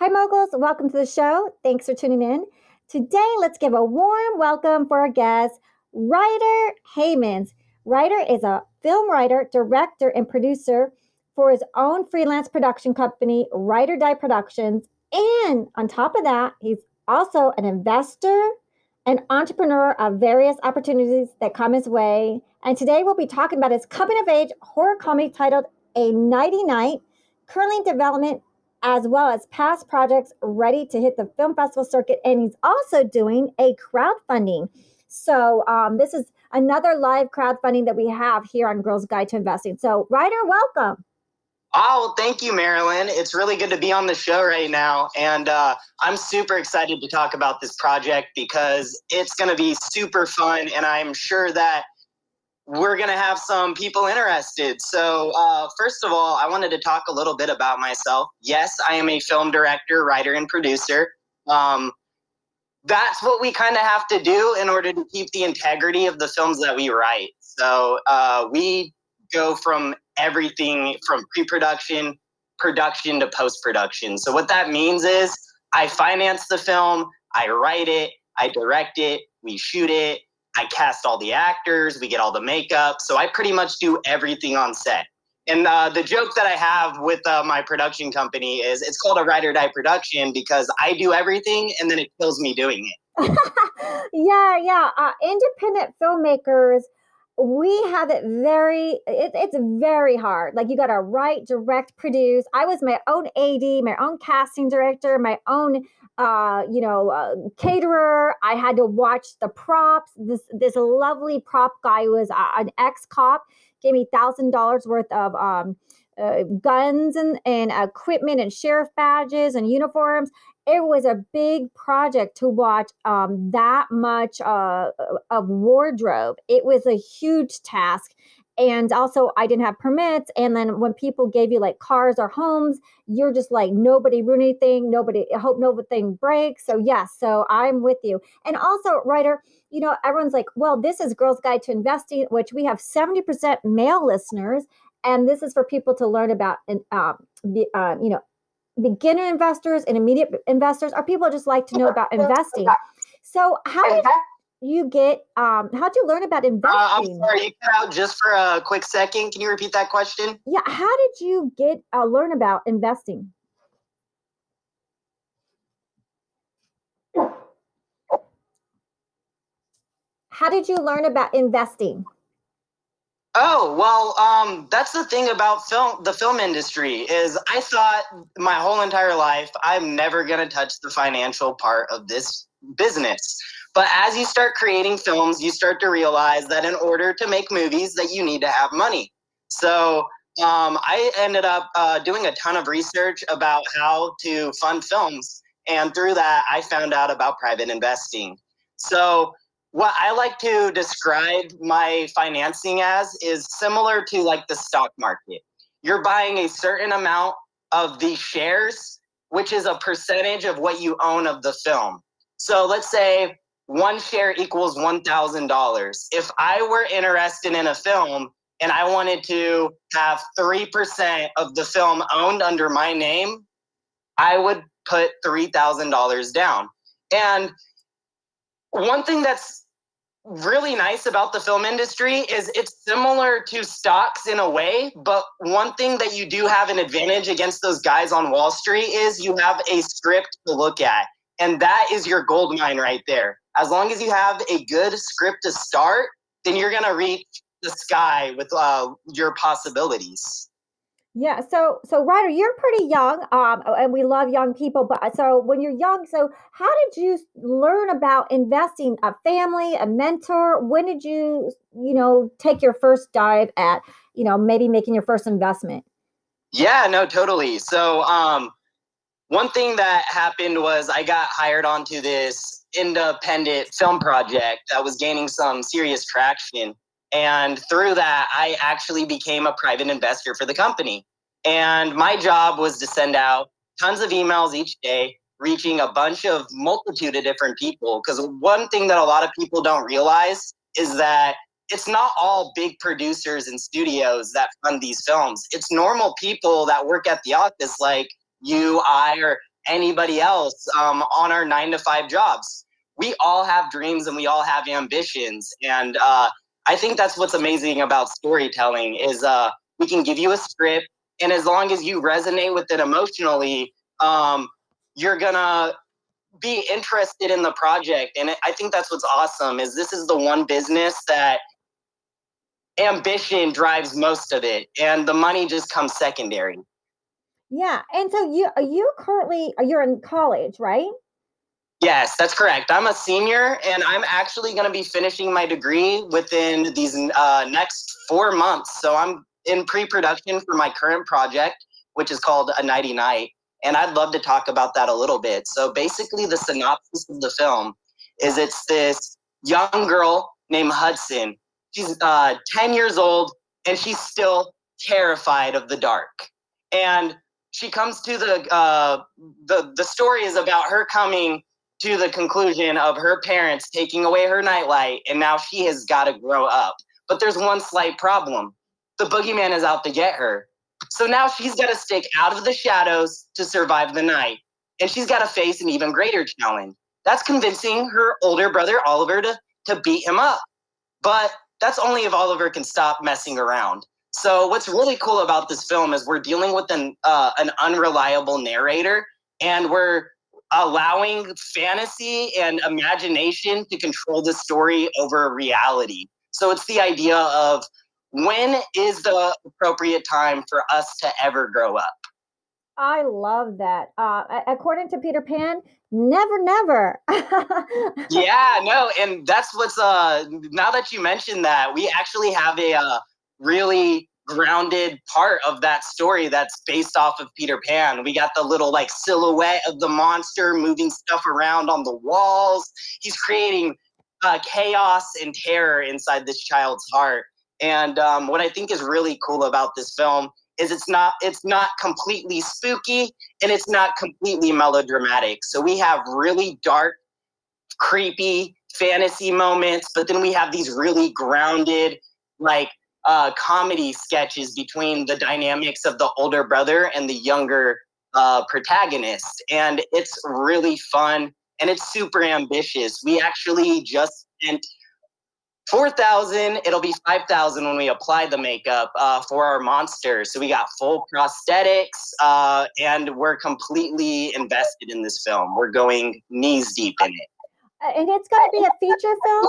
Hi, moguls. Welcome to the show. Thanks for tuning in. Today, let's give a warm welcome for our guest, Ryder Heymans. Ryder is a film writer, director, and producer for his own freelance production company, Ryder Die Productions. And on top of that, he's also an investor, an entrepreneur of various opportunities that come his way. And today we'll be talking about his coming of age horror comedy titled A Nighty Night, currently in development as well as past projects ready to hit the film festival circuit. And he's also doing a crowdfunding. So um, this is another live crowdfunding that we have here on Girls Guide to Investing. So Ryder, welcome. Oh, thank you, Marilyn. It's really good to be on the show right now. And uh, I'm super excited to talk about this project because it's going to be super fun. And I'm sure that we're going to have some people interested. So, uh, first of all, I wanted to talk a little bit about myself. Yes, I am a film director, writer, and producer. Um, that's what we kind of have to do in order to keep the integrity of the films that we write. So, uh, we go from everything from pre production, production to post production. So, what that means is I finance the film, I write it, I direct it, we shoot it, I cast all the actors, we get all the makeup. So I pretty much do everything on set. And uh, the joke that I have with uh, my production company is it's called a ride or die production because I do everything and then it kills me doing it. yeah, yeah. Uh, independent filmmakers, we have it very, it, it's very hard. Like you got to write, direct, produce. I was my own AD, my own casting director, my own uh, you know, uh, caterer. I had to watch the props. This this lovely prop guy was uh, an ex cop gave me thousand dollars worth of um, uh, guns and and equipment and sheriff badges and uniforms. It was a big project to watch um, that much uh, of wardrobe. It was a huge task. And also i didn't have permits. And then when people gave you like cars or homes you're just like nobody ruin anything. Nobody I hope nothing breaks. So yes so i'm with you. And also Ryder, you know everyone's like well this is girls guide to investing which we have 70% male listeners. And this is for people to learn about um, the, uh, you know beginner investors and immediate investors or people just like to know about investing. So how did you get um how'd you learn about investing uh, i'm sorry you cut out just for a quick second. Can you repeat that question? Yeah how did you get uh, learn about investing? How did you learn about investing Oh well, um, that's the thing about film. The film industry is, I thought my whole entire life I'm never gonna touch the financial part of this business. But as you start creating films, you start to realize that in order to make movies, that you need to have money. So um, I ended up uh, doing a ton of research about how to fund films, and through that, I found out about private investing. So what I like to describe my financing as is similar to like the stock market. You're buying a certain amount of the shares, which is a percentage of what you own of the film. So let's say one share equals $1,000. If I were interested in a film and I wanted to have 3% of the film owned under my name, I would put $3,000 down. And one thing that's really nice about the film industry is it's similar to stocks in a way, but one thing that you do have an advantage against those guys on Wall Street is you have a script to look at. And that is your gold mine right there as long as you have a good script to start, then you're going to reach the sky with uh, your possibilities. Yeah. So, so Ryder, you're pretty young, um, and we love young people. But so when you're young, so how did you learn about investing? A family, a mentor? When did you, you know, take your first dive at, you know, maybe making your first investment? Yeah. No. Totally. So, um, one thing that happened was I got hired onto this independent film project that was gaining some serious traction. And through that, I actually became a private investor for the company. And my job was to send out tons of emails each day, reaching a bunch of multitude of different people. Because one thing that a lot of people don't realize is that it's not all big producers and studios that fund these films. It's normal people that work at the office like you, I, or anybody else um, on our nine to five jobs. We all have dreams and we all have ambitions, and uh, I think that's what's amazing about storytelling is uh, we can give you a script, and as long as you resonate with it emotionally, um, you're gonna be interested in the project. And I think that's what's awesome is this is the one business that ambition drives most of it, and the money just comes secondary. Yeah, and so you are you currently you're in college, right? Yes, that's correct. I'm a senior, and I'm actually going to be finishing my degree within these uh, next four months. So I'm in pre-production for my current project, which is called A Nighty Night, and I'd love to talk about that a little bit. So basically, the synopsis of the film is it's this young girl named Hudson. She's uh, 10 years old, and she's still terrified of the dark. And she comes to the uh, the the story is about her coming to the conclusion of her parents taking away her nightlight, and now she has got to grow up. But there's one slight problem: the boogeyman is out to get her. So now she's got to stick out of the shadows to survive the night, and she's got to face an even greater challenge. That's convincing her older brother Oliver to to beat him up. But that's only if Oliver can stop messing around. So what's really cool about this film is we're dealing with an uh, an unreliable narrator, and we're allowing fantasy and imagination to control the story over reality. So it's the idea of when is the appropriate time for us to ever grow up. I love that. Uh, according to Peter Pan, never, never. yeah, no, and that's what's uh. Now that you mentioned that, we actually have a uh, really grounded part of that story that's based off of Peter Pan. We got the little like silhouette of the monster moving stuff around on the walls. He's creating uh, chaos and terror inside this child's heart. And um, what I think is really cool about this film is it's not it's not completely spooky and it's not completely melodramatic. So we have really dark, creepy fantasy moments, but then we have these really grounded, like uh, comedy sketches between the dynamics of the older brother and the younger uh, protagonist. And it's really fun and it's super ambitious. We actually just spent 4000 it'll be 5000 when we apply the makeup uh, for our monsters so we got full prosthetics uh, and we're completely invested in this film we're going knees deep in it and it's going to be a feature film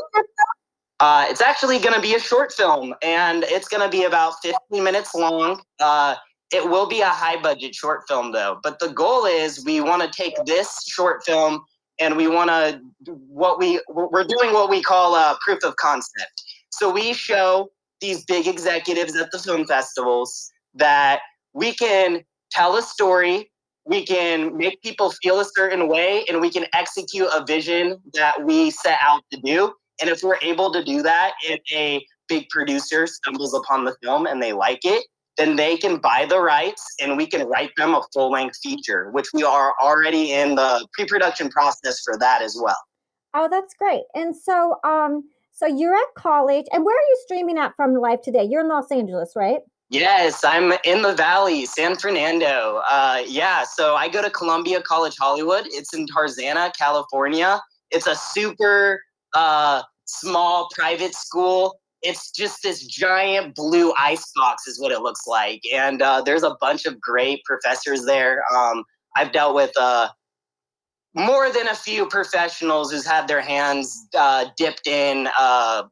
uh, it's actually going to be a short film and it's going to be about 15 minutes long uh, it will be a high budget short film though but the goal is we want to take this short film and we want to what we we're doing what we call a proof of concept. So we show these big executives at the film festivals that we can tell a story, we can make people feel a certain way, and we can execute a vision that we set out to do. And if we're able to do that, if a big producer stumbles upon the film and they like it, then they can buy the rights and we can write them a full length feature, which we are already in the pre production process for that as well. Oh, that's great. And so, um, so you're at college, and where are you streaming at from live today? You're in Los Angeles, right? Yes, I'm in the Valley, San Fernando. Uh, yeah, so I go to Columbia College Hollywood. It's in Tarzana, California. It's a super uh, small private school it's just this giant blue ice box is what it looks like. And uh, there's a bunch of great professors there. Um, i've dealt with uh, more than a few professionals who's had their hands uh, dipped in uh,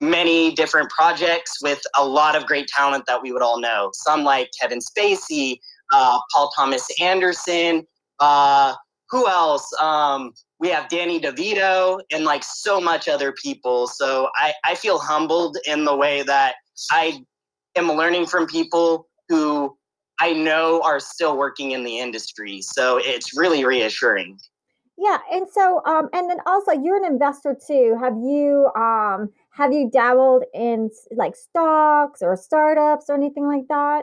many different projects with a lot of great talent that we would all know. Some like kevin spacey uh, paul thomas anderson uh, who else? Um, we have Danny DeVito and like so much other people. So I, I feel humbled in the way that I am learning from people who I know are still working in the industry. So it's really reassuring. Yeah, and so um, and then also you're an investor too. Have you um, have you dabbled in like stocks or startups or anything like that?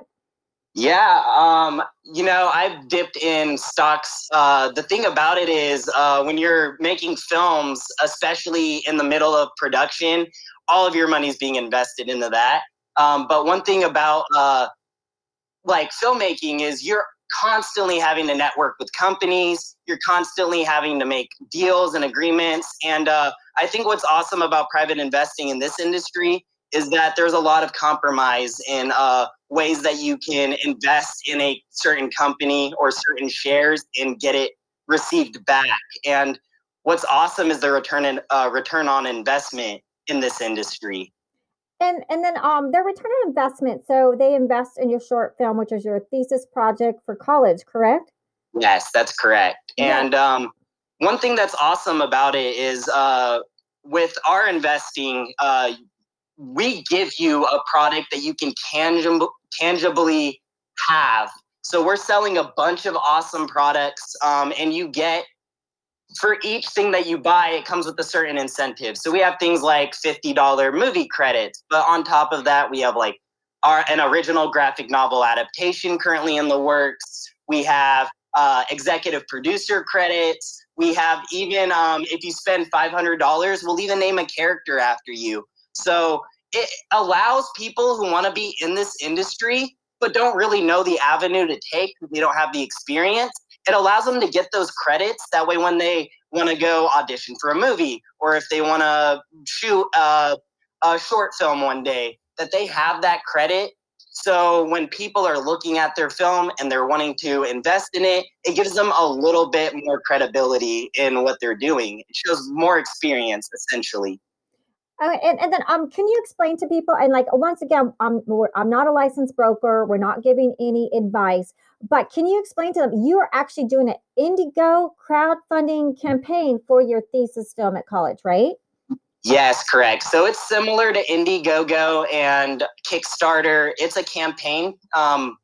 Yeah, um, you know, I've dipped in stocks. Uh, the thing about it is, uh, when you're making films, especially in the middle of production, all of your money is being invested into that. Um, but one thing about uh, like filmmaking is you're constantly having to network with companies. You're constantly having to make deals and agreements. And uh, I think what's awesome about private investing in this industry is that there's a lot of compromise in uh, ways that you can invest in a certain company or certain shares and get it received back. And what's awesome is the return in, uh, return on investment in this industry. And and then um their return on investment. So they invest in your short film, which is your thesis project for college, correct? Yes, that's correct. Yeah. And um, one thing that's awesome about it is uh, with our investing, uh, we give you a product that you can tangib- tangibly have. So we're selling a bunch of awesome products, um, and you get for each thing that you buy, it comes with a certain incentive. So we have things like $50 movie credits, but on top of that, we have like our an original graphic novel adaptation currently in the works. We have uh, executive producer credits. We have even um, if you spend $500, we'll even name a character after you. So it allows people who want to be in this industry but don't really know the avenue to take they don't have the experience it allows them to get those credits that way when they want to go audition for a movie or if they want to shoot a, a short film one day that they have that credit so when people are looking at their film and they're wanting to invest in it, it gives them a little bit more credibility in what they're doing. It shows more experience, essentially. Uh, and, and then um, can you explain to people and like once again I'm I'm not a licensed broker we're not giving any advice but can you explain to them you are actually doing an Indigo crowdfunding campaign for your thesis film at college right Yes, correct. So it's similar to Indiegogo and Kickstarter. It's a campaign um,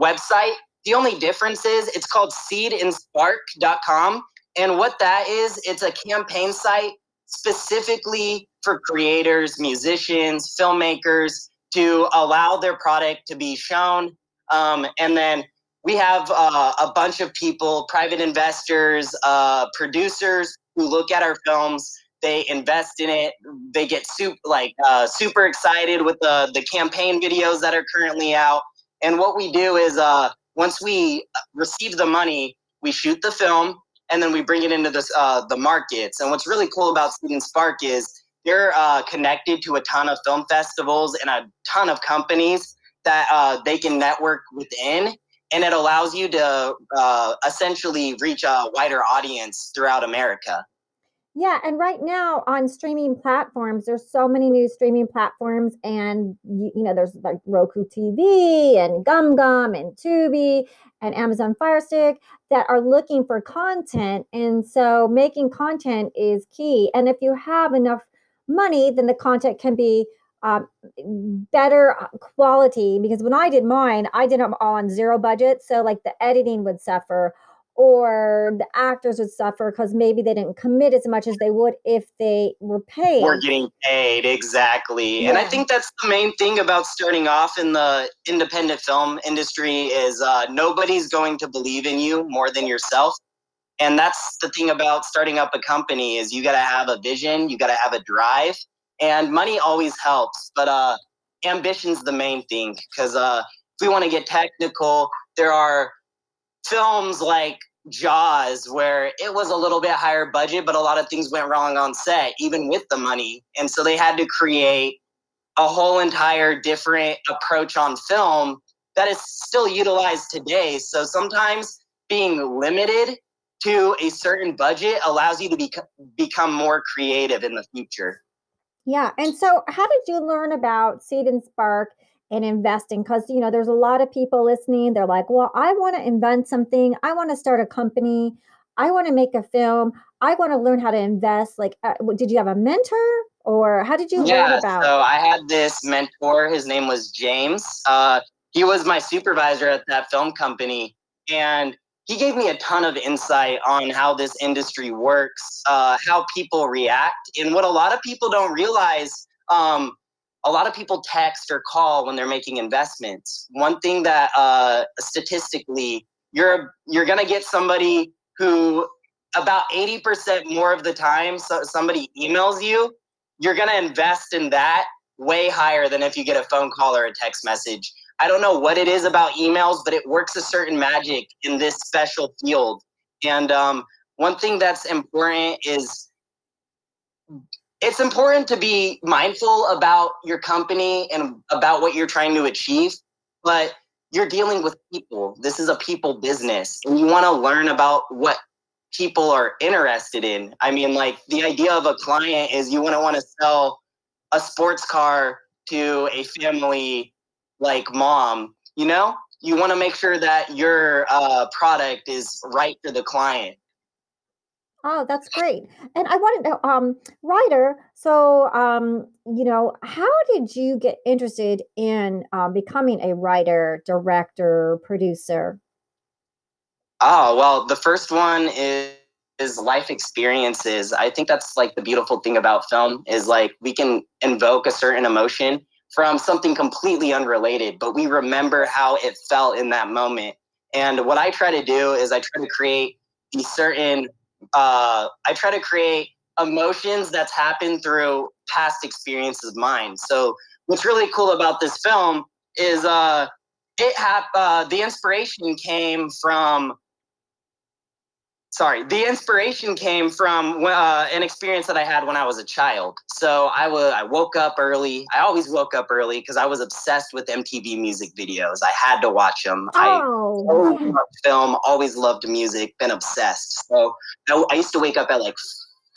website. The only difference is it's called seedandspark.com. And what that is, it's a campaign site specifically for creators, musicians, filmmakers to allow their product to be shown. Um, and then we have uh, a bunch of people, private investors, uh, producers who look at our films. They invest in it. They get super, like uh, super excited with the the campaign videos that are currently out. And what we do is, uh, once we receive the money, we shoot the film, and then we bring it into this uh, the markets. And what's really cool about and Spark is they're uh, connected to a ton of film festivals and a ton of companies that uh, they can network within, and it allows you to uh, essentially reach a wider audience throughout America. Yeah, and right now on streaming platforms, there's so many new streaming platforms, and you, you know, there's like Roku TV and Gum Gum and Tubi and Amazon Fire Stick that are looking for content, and so making content is key. And if you have enough money, then the content can be um, better quality. Because when I did mine, I did them all on zero budget, so like the editing would suffer or the actors would suffer because maybe they didn't commit as much as they would if they were paid. We're getting paid, exactly. Yeah. And I think that's the main thing about starting off in the independent film industry is uh, nobody's going to believe in you more than yourself. And that's the thing about starting up a company is you got to have a vision, you got to have a drive, and money always helps. But uh, ambition's the main thing because uh, if we want to get technical, there are films like Jaws, where it was a little bit higher budget, but a lot of things went wrong on set, even with the money. And so they had to create a whole entire different approach on film that is still utilized today. So sometimes being limited to a certain budget allows you to be, become more creative in the future. Yeah. And so, how did you learn about Seed and Spark and investing because you know there's a lot of people listening they're like well i want to invent something i want to start a company i want to make a film i want to learn how to invest like uh, did you have a mentor or how did you yeah, learn about so i had this mentor his name was james uh, he was my supervisor at that film company and he gave me a ton of insight on how this industry works uh, how people react and what a lot of people don't realize um, a lot of people text or call when they're making investments. One thing that uh, statistically, you're you're gonna get somebody who about 80% more of the time so somebody emails you, you're gonna invest in that way higher than if you get a phone call or a text message. I don't know what it is about emails, but it works a certain magic in this special field. And um, one thing that's important is it's important to be mindful about your company and about what you're trying to achieve, but you're dealing with people. This is a people business, and you want to learn about what people are interested in. I mean, like the idea of a client is you wouldn't want to sell a sports car to a family like mom, you know? You want to make sure that your uh, product is right for the client. Oh, that's great. And I wanted to know, um, Ryder, so, um, you know, how did you get interested in um, becoming a writer, director, producer? Oh, well, the first one is is life experiences. I think that's like the beautiful thing about film is like we can invoke a certain emotion from something completely unrelated, but we remember how it felt in that moment. And what I try to do is I try to create these certain uh, I try to create emotions that's happened through past experiences of mine. So what's really cool about this film is uh, it hap- uh, the inspiration came from sorry the inspiration came from uh, an experience that i had when i was a child. So I was I woke up early. I always woke up early because i was obsessed with mtv music videos. I had to watch them oh, i always loved film always loved music been obsessed. So I, I used to wake up at like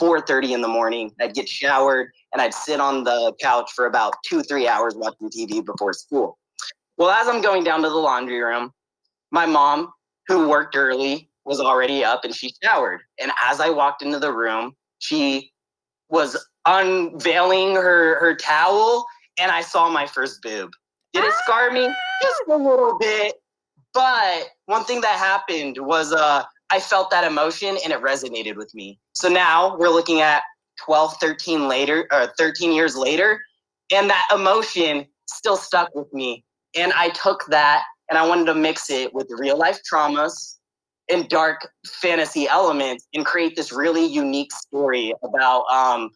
4.30 in the morning. I'd get showered and i'd sit on the couch for about two three hours watching tv before school. Well as i'm going down to the laundry room my mom who worked early was already up and she showered. And as I walked into the room, she was unveiling her, her towel and I saw my first boob. Did it scar me? Just a little bit. But one thing that happened was uh, I felt that emotion and it resonated with me. So now we're looking at 12, 13 later, or 13 years later, and that emotion still stuck with me. And I took that and I wanted to mix it with real life traumas and dark fantasy elements and create this really unique story about um,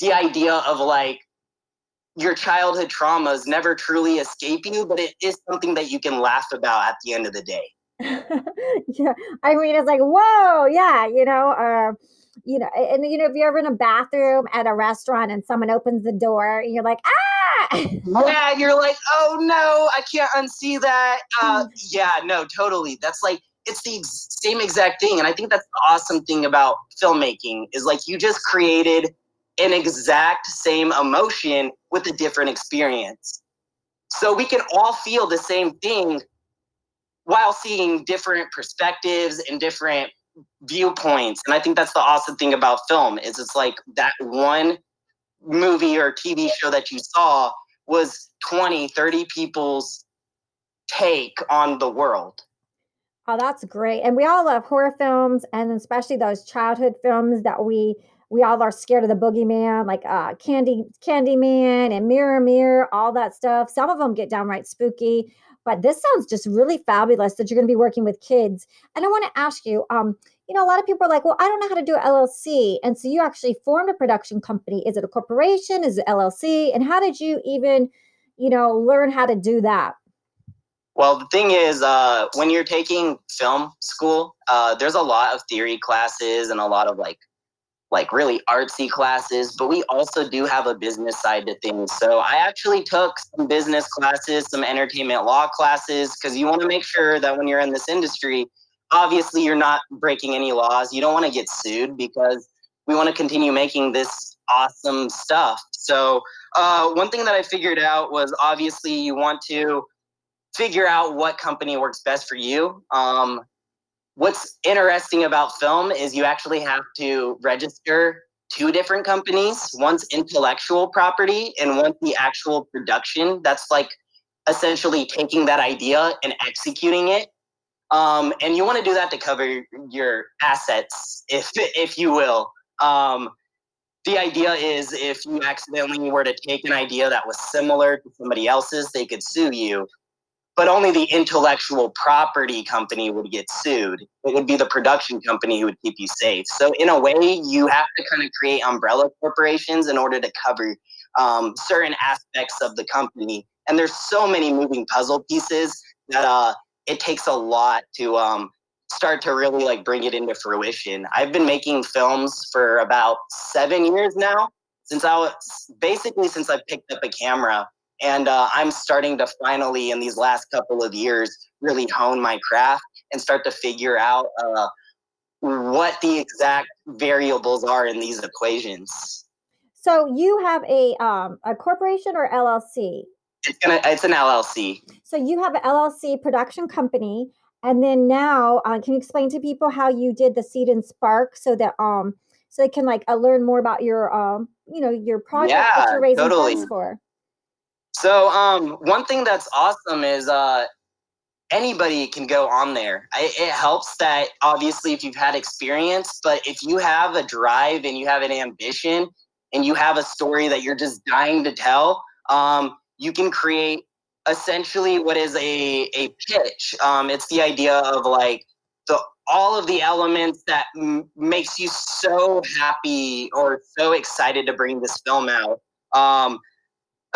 the idea of like your childhood traumas never truly escape you, but it is something that you can laugh about at the end of the day. yeah, I mean, it's like, whoa, yeah, you know, uh, you know, and you know, if you're ever in a bathroom at a restaurant and someone opens the door, and you're like, ah, yeah, you're like, oh no, I can't unsee that. Uh, yeah, no, totally. That's like it's the same exact thing. And I think that's the awesome thing about filmmaking is like you just created an exact same emotion with a different experience. So we can all feel the same thing while seeing different perspectives and different viewpoints. And I think that's the awesome thing about film is it's like that one movie or TV show that you saw was 20, 30 people's take on the world. Oh, that's great. And we all love horror films and especially those childhood films that we we all are scared of the boogeyman, like uh Candy Candyman and Mirror Mirror, all that stuff. Some of them get downright spooky, but this sounds just really fabulous that you're going to be working with kids. And I want to ask you, um, you know, a lot of people are like, well, I don't know how to do LLC. And so you actually formed a production company. Is it a corporation? Is it LLC? And how did you even, you know, learn how to do that? Well, the thing is, uh, when you're taking film school, uh, there's a lot of theory classes and a lot of like, like really artsy classes. But we also do have a business side to things. So I actually took some business classes, some entertainment law classes, because you want to make sure that when you're in this industry, obviously you're not breaking any laws. You don't want to get sued because we want to continue making this awesome stuff. So uh, one thing that I figured out was obviously you want to figure out what company works best for you. Um, what's interesting about film is you actually have to register two different companies. One's intellectual property and one's the actual production. That's like essentially taking that idea and executing it. Um, and you want to do that to cover your assets, if if you will. Um, the idea is if you accidentally were to take an idea that was similar to somebody else's, they could sue you but only the intellectual property company would get sued. It would be the production company who would keep you safe. So, in a way, you have to kind of create umbrella corporations in order to cover um, certain aspects of the company. and there's so many moving puzzle pieces that uh, it takes a lot to um, start to really like bring it into fruition. I've been making films for about seven years now, since I was basically since I picked up a camera, and uh, I'm starting to finally in these last couple of years really hone my craft and start to figure out uh, what the exact variables are in these equations. So you have a um, a corporation or LLC? It's gonna it's an LLC. So you have an LLC production company, and then now uh, can you explain to people how you did the seed and spark so that um so they can like uh, learn more about your um you know your project yeah, that you're raising totally. funds for. So um one thing that's awesome is uh anybody can go on there. I, it helps that obviously if you've had experience, but if you have a drive and you have an ambition and you have a story that you're just dying to tell, um, you can create essentially what is a, a pitch. Um, it's the idea of like the all of the elements that m- makes you so happy or so excited to bring this film out. Um,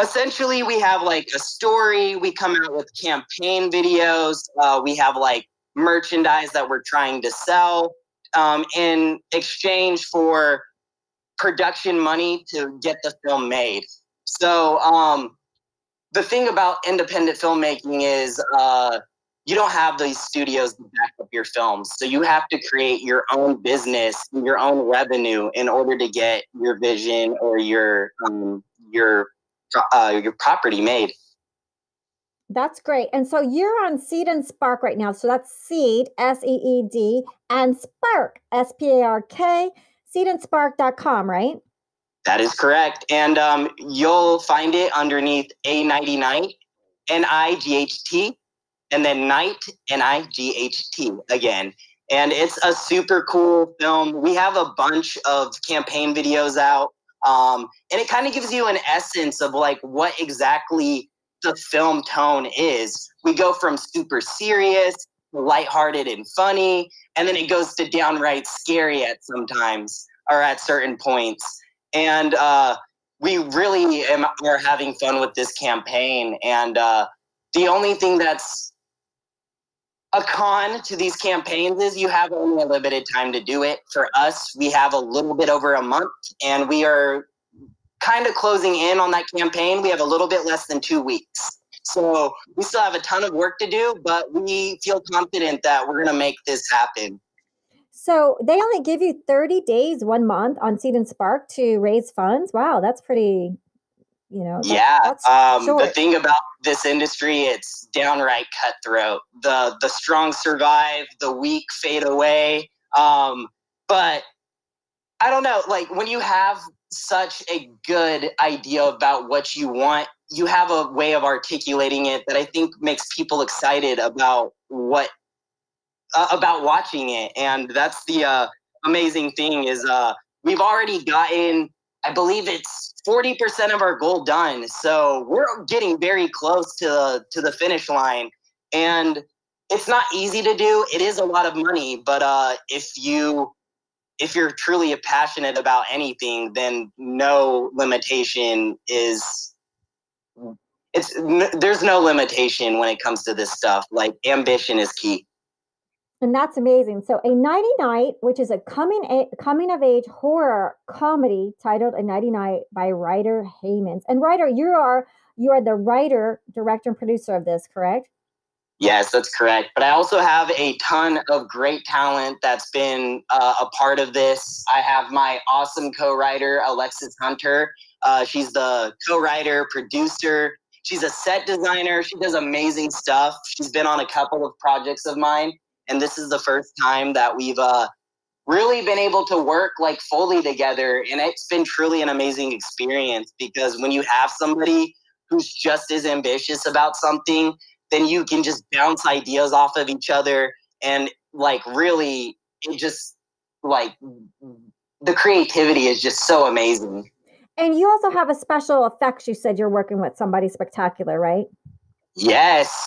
essentially we have like a story. We come out with campaign videos. Uh, we have like merchandise that we're trying to sell um, in exchange for production money to get the film made. So um, the thing about independent filmmaking is uh, you don't have these studios to back up your films. So you have to create your own business your own revenue in order to get your vision or your um, your uh, your property made. That's great. And so you're on Seed and Spark right now. So that's Seed, S E E D, and Spark, S P A R K, seedandspark.com, right? That is correct. And um, you'll find it underneath A Nighty Night, N I G H T, and then Night, N I G H T again. And it's a super cool film. We have a bunch of campaign videos out. Um, and it kind of gives you an essence of like what exactly the film tone is. We go from super serious, lighthearted, and funny, and then it goes to downright scary at sometimes or at certain points. And uh, we really am, are having fun with this campaign. And uh, the only thing that's a con to these campaigns is you have only a limited time to do it. For us, we have a little bit over a month, and we are kind of closing in on that campaign. We have a little bit less than two weeks. So we still have a ton of work to do, but we feel confident that we're going to make this happen. So they only give you 30 days, one month on Seed and Spark to raise funds. Wow, that's pretty, you know. That, yeah. Um, the thing about this industry, it's downright cutthroat. The the strong survive, the weak fade away. Um, but I don't know, like when you have such a good idea about what you want, you have a way of articulating it that I think makes people excited about what uh, about watching it. And that's the uh, amazing thing is uh, we've already gotten, I believe it's 40% of our goal done. So we're getting very close to to the finish line. And it's not easy to do. It is a lot of money, but uh, if you if you're truly passionate about anything, then no limitation is it's there's no limitation when it comes to this stuff. Like ambition is key. And that's amazing. So, a Nighty Night, which is a coming a, coming of age horror comedy titled A Nighty Night by Ryder Heymans. And Ryder, you are you are the writer, director, and producer of this, correct? Yes, that's correct. But I also have a ton of great talent that's been uh, a part of this. I have my awesome co writer, Alexis Hunter. Uh, she's the co writer, producer. She's a set designer. She does amazing stuff. She's been on a couple of projects of mine. And this is the first time that we've uh, really been able to work like fully together. And it's been truly an amazing experience because when you have somebody who's just as ambitious about something then you can just bounce ideas off of each other and like really it just like the creativity is just so amazing and you also have a special effects you said you're working with somebody spectacular right yes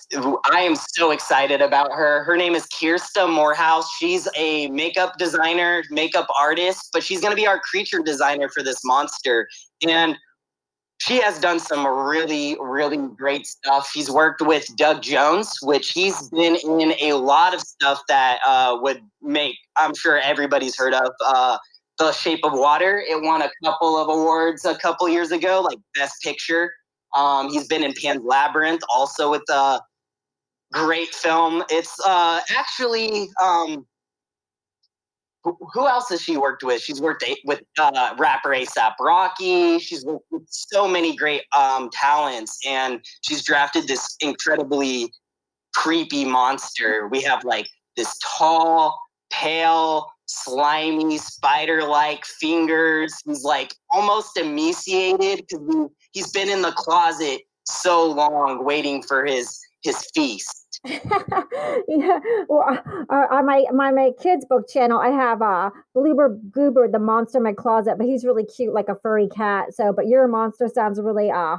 i am so excited about her her name is kirsta morehouse she's a makeup designer makeup artist but she's going to be our creature designer for this monster and she has done some really, really great stuff. She's worked with Doug Jones, which he's been in a lot of stuff that uh, would make, I'm sure everybody's heard of. Uh, the Shape of Water. It won a couple of awards a couple years ago, like Best Picture. Um, he's been in Pan's Labyrinth, also with a great film. It's uh, actually um, who else has she worked with? She's worked with uh, rapper ASAP Rocky. She's worked with so many great um, talents, and she's drafted this incredibly creepy monster. We have like this tall, pale, slimy, spider-like fingers. He's like almost emaciated because he's been in the closet so long, waiting for his his feast. yeah, well, uh, uh, on my, my my kids book channel, I have uh Bloober Goober, the monster in my closet, but he's really cute, like a furry cat. So, but your monster sounds really uh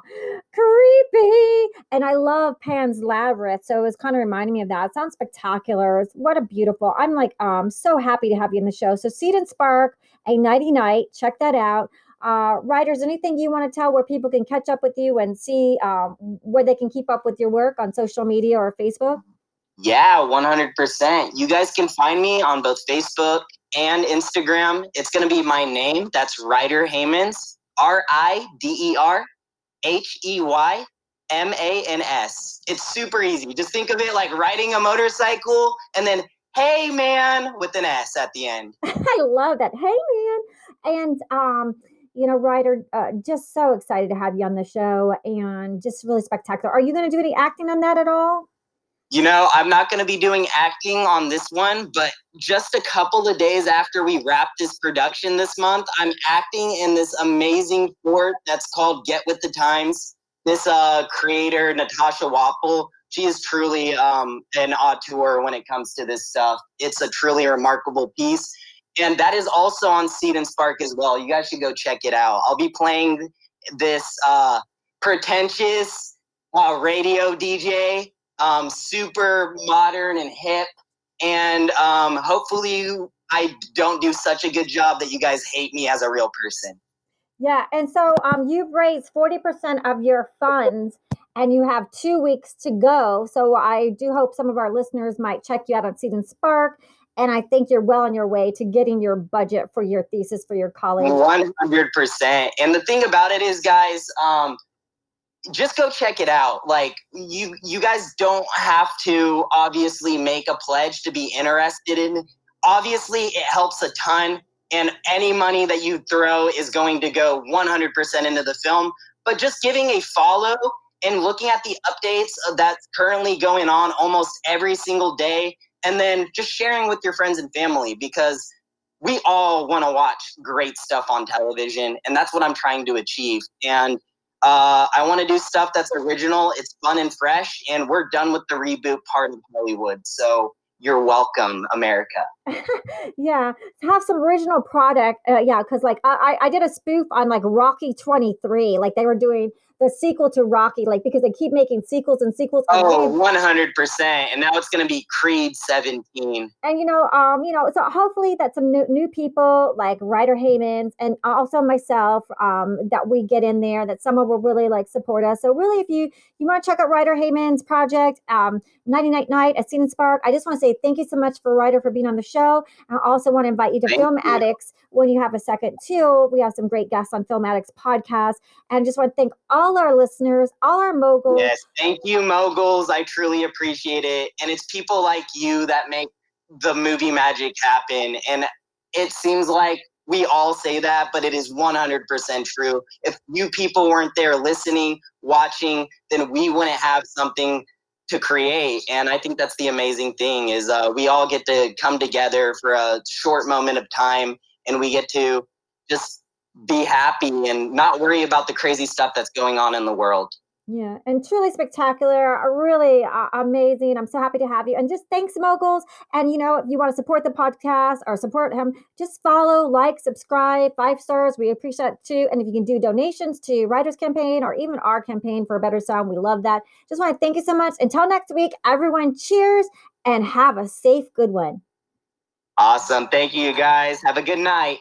creepy, and I love Pan's Labyrinth, so it was kind of reminding me of that. It sounds spectacular. What a beautiful! I'm like um so happy to have you in the show. So, Seed and Spark, a nighty night. Check that out uh, writers, anything you want to tell where people can catch up with you and see um, where they can keep up with your work on social media or Facebook? Yeah, 100%. You guys can find me on both Facebook and Instagram. It's going to be my name. That's Rider Heymans, R I D E R H E Y M A N S. It's super easy. Just think of it like riding a motorcycle and then, hey man, with an S at the end. I love that. Hey man. And, um, you know, Ryder, uh, just so excited to have you on the show and just really spectacular. Are you going to do any acting on that at all? You know, I'm not going to be doing acting on this one, but just a couple of days after we wrap this production this month, I'm acting in this amazing short that's called Get with the Times. This uh, creator, Natasha Wapple, she is truly um, an auteur when it comes to this stuff. It's a truly remarkable piece and that is also on Seed and Spark as well. You guys should go check it out. I'll be playing this uh, pretentious uh, radio DJ, um, super modern and hip, and um, hopefully I don't do such a good job that you guys hate me as a real person. Yeah, and so um, you've raised forty percent of your funds, and you have two weeks to go. So I do hope some of our listeners might check you out on Seed and Spark and I think you're well on your way to getting your budget for your thesis for your college. One hundred percent. And the thing about it is, guys, um, just go check it out. Like you, you guys don't have to obviously make a pledge to be interested in. Obviously, it helps a ton, and any money that you throw is going to go one hundred percent into the film. But just giving a follow and looking at the updates that's currently going on almost every single day and then just sharing with your friends and family because we all want to watch great stuff on television and that's what i'm trying to achieve. And uh, i want to do stuff that's original it's fun and fresh and we're done with the reboot part of hollywood. So you're welcome america. Yeah have some original product uh, yeah because like I, I did a spoof on like rocky 23 like they were doing the sequel to Rocky, like because they keep making sequels and sequels. Oh, one hundred percent. And now it's going to be Creed seventeen. And you know, um, you know, so hopefully that some new, new people like Ryder Heymans and also myself, um, that we get in there, that someone will really like support us. So really, if you you want to check out Ryder Heymans' project, um, Nighty Night Night at Seed and Spark, I just want to say thank you so much for Ryder for being on the show. I also want to invite you to thank Film you. Addicts when you have a second too. We have some great guests on Film Addicts podcast, and just want to thank all all our listeners, all our moguls. Yes, thank you, moguls. I truly appreciate it. And it's people like you that make the movie magic happen. And it seems like we all say that, but it is 100% true. If you people weren't there listening, watching, then we wouldn't have something to create. And I think that's the amazing thing is uh, we all get to come together for a short moment of time and we get to just be happy and not worry about the crazy stuff that's going on in the world. Yeah, and truly spectacular, really uh, amazing. I'm so happy to have you. And just thanks, moguls. And you know, if you want to support the podcast or support him, just follow, like, subscribe, five stars. We appreciate it too. And if you can do donations to Ryder's Campaign or even our campaign for a better sound, we love that. Just want to thank you so much. Until next week, everyone, cheers and have a safe, good one. Awesome. Thank you, guys. Have a good night.